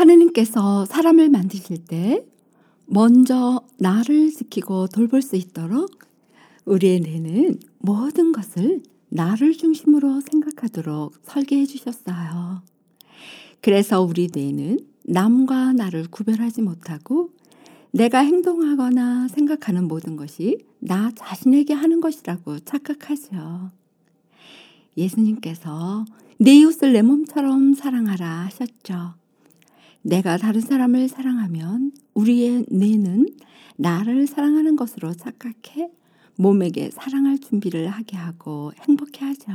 하느님께서 사람을 만드실 때 먼저 나를 지키고 돌볼 수 있도록 우리의 뇌는 모든 것을 나를 중심으로 생각하도록 설계해 주셨어요. 그래서 우리 뇌는 남과 나를 구별하지 못하고 내가 행동하거나 생각하는 모든 것이 나 자신에게 하는 것이라고 착각하죠. 예수님께서 내 이웃을 내 몸처럼 사랑하라 하셨죠. 내가 다른 사람을 사랑하면 우리의 뇌는 나를 사랑하는 것으로 착각해 몸에게 사랑할 준비를 하게 하고 행복해 하죠.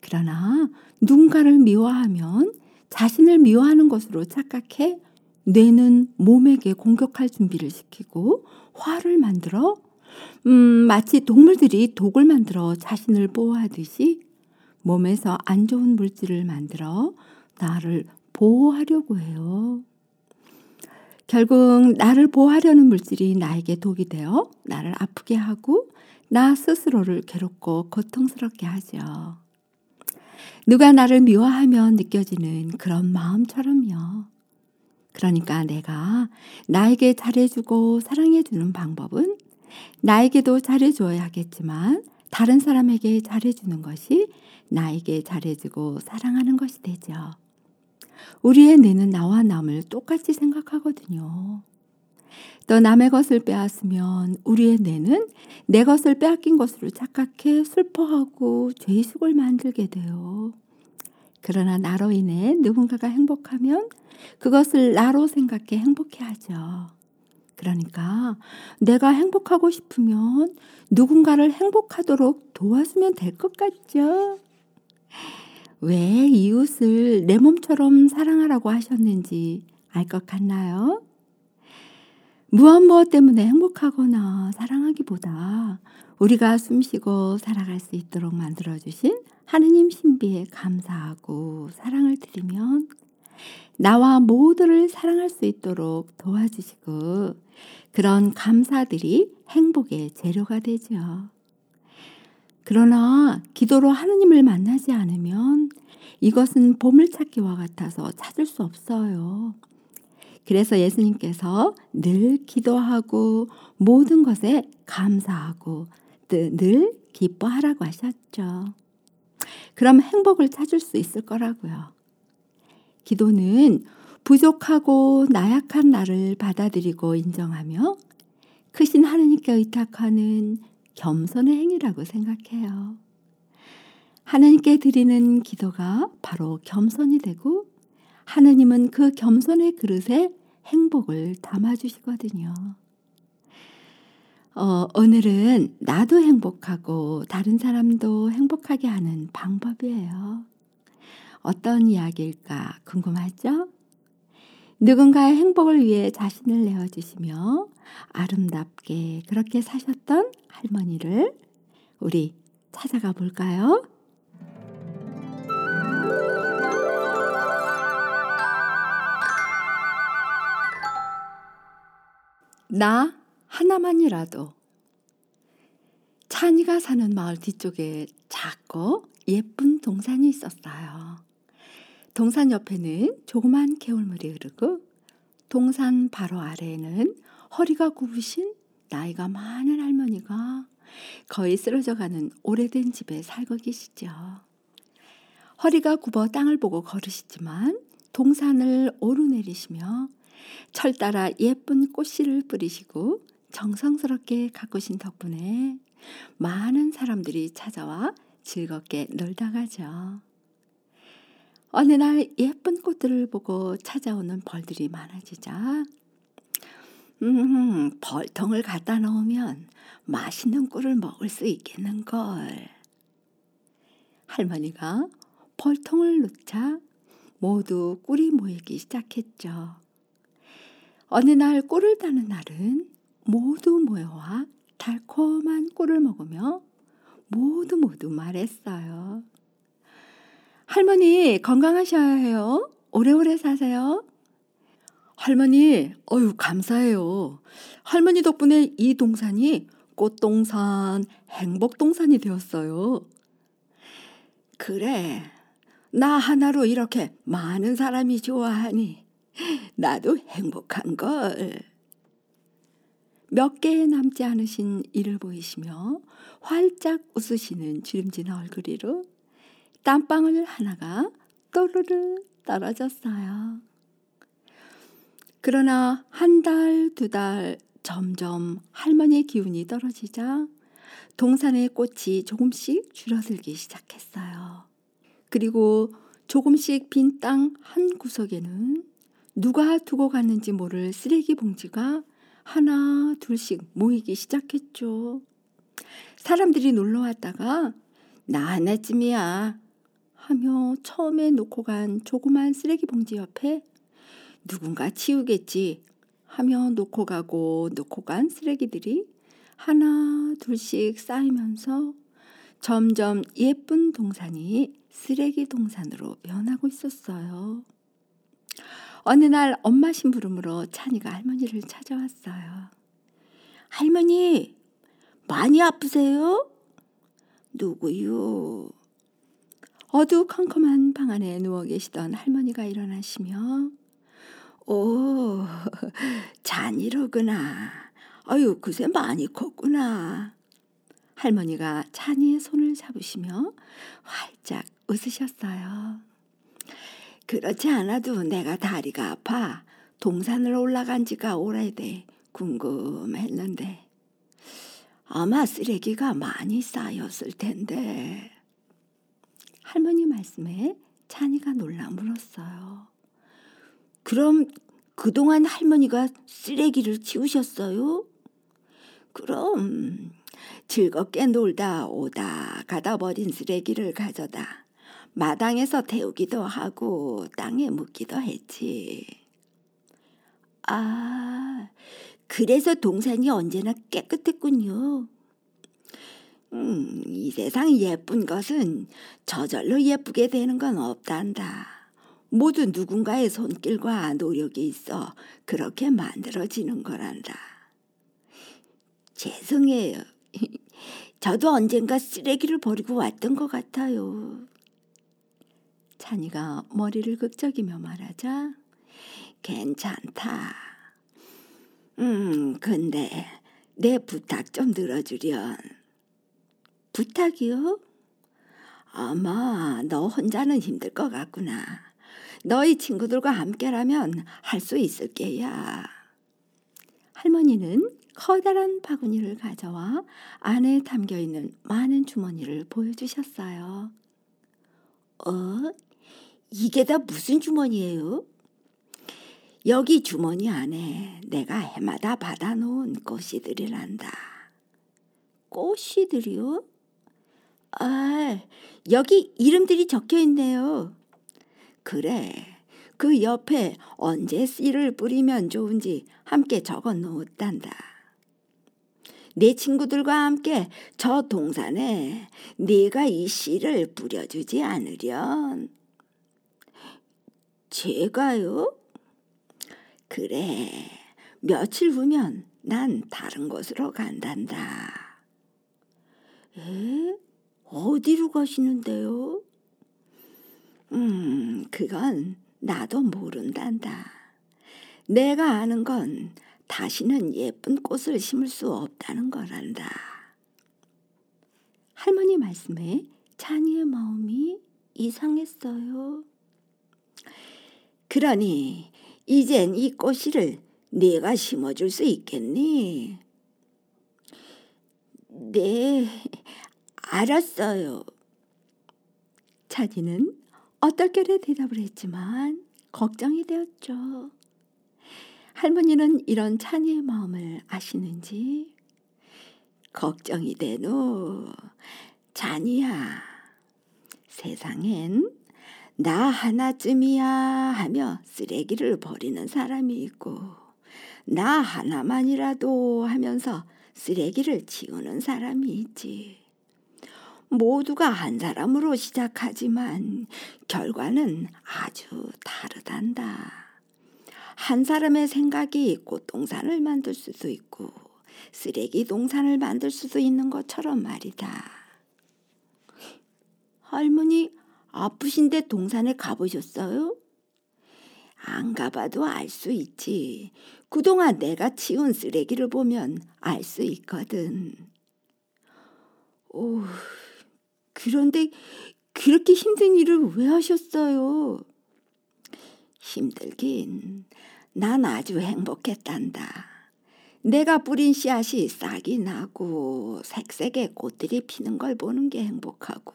그러나 누군가를 미워하면 자신을 미워하는 것으로 착각해 뇌는 몸에게 공격할 준비를 시키고 화를 만들어 음, 마치 동물들이 독을 만들어 자신을 보호하듯이 몸에서 안 좋은 물질을 만들어 나를 보호하려고 해요. 결국 나를 보호하려는 물질이 나에게 독이 되어 나를 아프게 하고 나 스스로를 괴롭고 고통스럽게 하죠. 누가 나를 미워하면 느껴지는 그런 마음처럼요. 그러니까 내가 나에게 잘해주고 사랑해주는 방법은 나에게도 잘해줘야겠지만 다른 사람에게 잘해주는 것이 나에게 잘해주고 사랑하는 것이 되죠. 우리의 뇌는 나와 남을 똑같이 생각하거든요. 또 남의 것을 빼앗으면 우리의 뇌는 내 것을 빼앗긴 것으로 착각해 슬퍼하고 죄의식을 만들게 돼요. 그러나 나로 인해 누군가가 행복하면 그것을 나로 생각해 행복해 하죠. 그러니까 내가 행복하고 싶으면 누군가를 행복하도록 도와주면 될 것 같죠? 왜 이웃을 내 몸처럼 사랑하라고 하셨는지 알 것 같나요? 무엇 무엇 때문에 행복하거나 사랑하기보다 우리가 숨쉬고 살아갈 수 있도록 만들어 주신 하느님 신비에 감사하고 사랑을 드리면 나와 모두를 사랑할 수 있도록 도와주시고 그런 감사들이 행복의 재료가 되죠. 그러나 기도로 하느님을 만나지 않으면 이것은 보물찾기와 같아서 찾을 수 없어요. 그래서 예수님께서 늘 기도하고 모든 것에 감사하고 늘 기뻐하라고 하셨죠. 그럼 행복을 찾을 수 있을 거라고요. 기도는 부족하고 나약한 나를 받아들이고 인정하며 크신 하느님께 의탁하는 겸손의 행위라고 생각해요. 하나님께 드리는 기도가 바로 겸손이 되고 하느님은 그 겸손의 그릇에 행복을 담아주시거든요. 어, 오늘은 나도 행복하고 다른 사람도 행복하게 하는 방법이에요. 어떤 이야기일까 궁금하죠? 누군가의 행복을 위해 자신을 내어주시며 아름답게 그렇게 사셨던 할머니를 우리 찾아가 볼까요? 나 하나만이라도 찬이가 사는 마을 뒤쪽에 작고 예쁜 동산이 있었어요. 동산 옆에는 조그만 개울물이 흐르고 동산 바로 아래에는 허리가 굽으신 나이가 많은 할머니가 거의 쓰러져 가는 오래된 집에 살고 계시죠. 허리가 굽어 땅을 보고 걸으시지만 동산을 오르내리시며 철 따라 예쁜 꽃씨를 뿌리시고 정성스럽게 가꾸신 덕분에 많은 사람들이 찾아와 즐겁게 놀다 가죠. 어느 날 예쁜 꽃들을 보고 찾아오는 벌들이 많아지자 음, 벌통을 갖다 놓으면 맛있는 꿀을 먹을 수 있겠는걸. 할머니가 벌통을 놓자 모두 꿀이 모이기 시작했죠. 어느 날 꿀을 따는 날은 모두 모여와 달콤한 꿀을 먹으며 모두 모두 말했어요. 할머니 건강하셔야 해요. 오래오래 사세요. 할머니, 어유 감사해요. 할머니 덕분에 이 동산이 꽃동산, 행복동산이 되었어요. 그래, 나 하나로 이렇게 많은 사람이 좋아하니 나도 행복한 걸. 몇개 남지 않으신 이를 보이시며 활짝 웃으시는 주름진 얼굴이로 땀방울 하나가 또르르 떨어졌어요. 그러나 한 달, 두 달 점점 할머니의 기운이 떨어지자 동산의 꽃이 조금씩 줄어들기 시작했어요. 그리고 조금씩 빈 땅 한 구석에는 누가 두고 갔는지 모를 쓰레기 봉지가 하나, 둘씩 모이기 시작했죠. 사람들이 놀러 왔다가 나 하나쯤이야 하며 처음에 놓고 간 조그만 쓰레기 봉지 옆에 누군가 치우겠지 하며 놓고 가고 놓고 간 쓰레기들이 하나 둘씩 쌓이면서 점점 예쁜 동산이 쓰레기 동산으로 변하고 있었어요. 어느 날 엄마 심부름으로 찬이가 할머니를 찾아왔어요. 할머니, 많이 아프세요? 누구요? 어두컴컴한 방 안에 누워 계시던 할머니가 일어나시며 오, 잔이로구나. 아유, 그새 많이 컸구나. 할머니가 찬이의 손을 잡으시며 활짝 웃으셨어요. 그렇지 않아도 내가 다리가 아파 동산을 올라간 지가 오래돼 궁금했는데 아마 쓰레기가 많이 쌓였을 텐데. 할머니 말씀에 찬이가 놀라 물었어요. 그럼 그동안 할머니가 쓰레기를 치우셨어요? 그럼 즐겁게 놀다 오다 가다 버린 쓰레기를 가져다 마당에서 태우기도 하고 땅에 묻기도 했지. 아, 그래서 동산이 언제나 깨끗했군요. 음, 이 세상 예쁜 것은 저절로 예쁘게 되는 건 없단다. 모두 누군가의 손길과 노력이 있어 그렇게 만들어지는 거란다. 죄송해요. 저도 언젠가 쓰레기를 버리고 왔던 것 같아요. 찬이가 머리를 극적이며 말하자 괜찮다. 음, 근데 내 부탁 좀 들어주련. 부탁이요? 아마 너 혼자는 힘들 것 같구나. 너희 친구들과 함께라면 할 수 있을 게야. 할머니는 커다란 바구니를 가져와 안에 담겨 있는 많은 주머니를 보여주셨어요. 어? 이게 다 무슨 주머니예요? 여기 주머니 안에 내가 해마다 받아놓은 꽃씨들이란다. 꽃씨들이요? 아, 여기 이름들이 적혀 있네요. 그래. 그 옆에 언제 씨를 뿌리면 좋은지 함께 적어 놓았단다. 내 친구들과 함께 저 동산에 네가 이 씨를 뿌려주지 않으련. 제가요? 그래. 며칠 후면 난 다른 곳으로 간단다. 에? 어디로 가시는데요? 음, 그건 나도 모른단다. 내가 아는 건 다시는 예쁜 꽃을 심을 수 없다는 거란다. 할머니 말씀에 찬이의 마음이 이상했어요. 그러니 이젠 이 꽃씨를 네가 심어줄 수 있겠니? 네, 알았어요. 찬이는 어떨결에 대답을 했지만 걱정이 되었죠. 할머니는 이런 찬이의 마음을 아시는지 걱정이 되노. 찬이야, 세상엔 나 하나쯤이야 하며 쓰레기를 버리는 사람이 있고 나 하나만이라도 하면서 쓰레기를 치우는 사람이 있지. 모두가 한 사람으로 시작하지만 결과는 아주 다르단다. 한 사람의 생각이 꽃동산을 만들 수도 있고 쓰레기 동산을 만들 수도 있는 것처럼 말이다. 할머니 아프신데 동산에 가보셨어요? 안 가봐도 알 수 있지. 그동안 내가 치운 쓰레기를 보면 알 수 있거든. 오, 그런데 그렇게 힘든 일을 왜 하셨어요? 힘들긴. 난 아주 행복했단다. 내가 뿌린 씨앗이 싹이 나고 색색의 꽃들이 피는 걸 보는 게 행복하고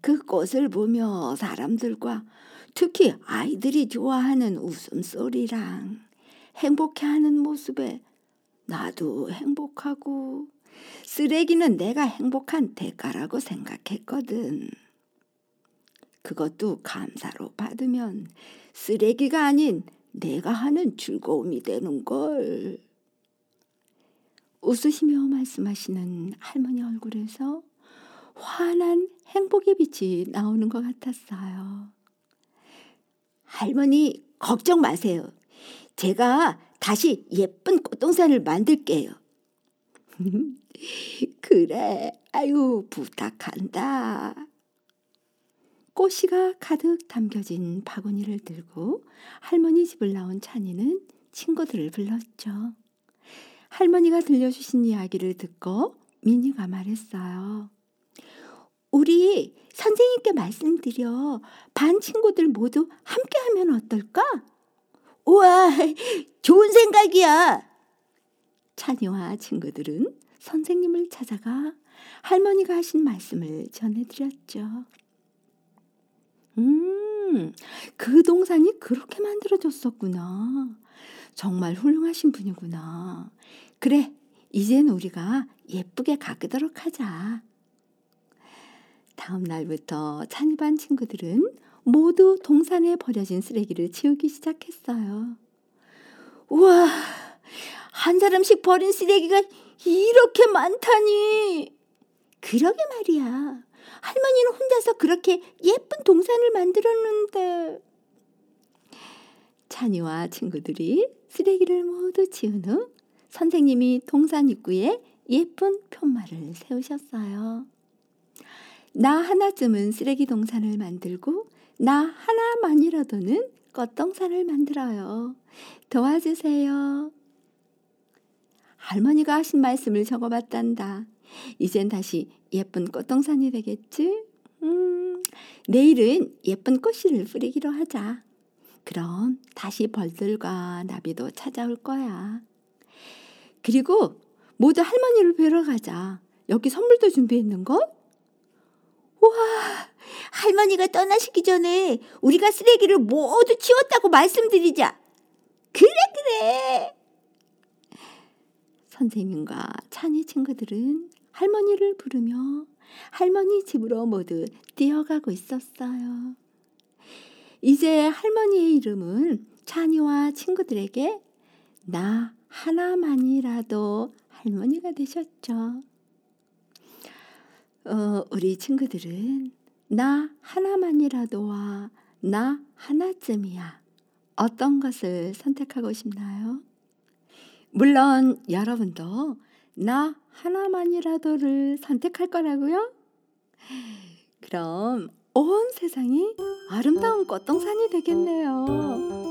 그 꽃을 보며 사람들과 특히 아이들이 좋아하는 웃음소리랑 행복해하는 모습에 나도 행복하고 쓰레기는 내가 행복한 대가라고 생각했거든. 그것도 감사로 받으면 쓰레기가 아닌 내가 하는 즐거움이 되는 걸. 웃으시며 말씀하시는 할머니 얼굴에서 환한 행복의 빛이 나오는 것 같았어요. 할머니, 걱정 마세요. 제가 다시 예쁜 꽃동산을 만들게요. 그래, 아유, 부탁한다. 꽃씨가 가득 담겨진 바구니를 들고 할머니 집을 나온 찬이는 친구들을 불렀죠. 할머니가 들려주신 이야기를 듣고 미니가 말했어요. 우리 선생님께 말씀드려 반 친구들 모두 함께 하면 어떨까? 우와, 좋은 생각이야. 찬이와 친구들은 선생님을 찾아가 할머니가 하신 말씀을 전해드렸죠. 음, 그 동산이 그렇게 만들어졌었구나. 정말 훌륭하신 분이구나. 그래, 이젠 우리가 예쁘게 가꾸도록 하자. 다음 날부터 찬이반 친구들은 모두 동산에 버려진 쓰레기를 치우기 시작했어요. 우와, 한 사람씩 버린 쓰레기가 이렇게 많다니! 그러게 말이야. 할머니는 혼자서 그렇게 예쁜 동산을 만들었는데. 찬이와 친구들이 쓰레기를 모두 치운 후 선생님이 동산 입구에 예쁜 편말을 세우셨어요. 나 하나쯤은 쓰레기 동산을 만들고 나 하나만이라도는 꽃동산을 만들어요. 도와주세요. 할머니가 하신 말씀을 적어봤단다. 이젠 다시 예쁜 꽃동산이 되겠지? 음, 내일은 예쁜 꽃씨를 뿌리기로 하자. 그럼 다시 벌들과 나비도 찾아올 거야. 그리고 모두 할머니를 뵈러 가자. 여기 선물도 준비했는걸? 와, 할머니가 떠나시기 전에 우리가 쓰레기를 모두 치웠다고 말씀드리자. 그래, 그래. 선생님과 찬이 친구들은 할머니를 부르며 할머니 집으로 모두 뛰어가고 있었어요. 이제 할머니의 이름은 찬이와 친구들에게 나 하나만이라도 할머니가 되셨죠. 어, 우리 친구들은 나 하나만이라도와 나 하나쯤이야. 어떤 것을 선택하고 싶나요? 물론 여러분도 나 하나만이라도를 선택할 거라고요? 그럼 온 세상이 아름다운 꽃동산이 되겠네요.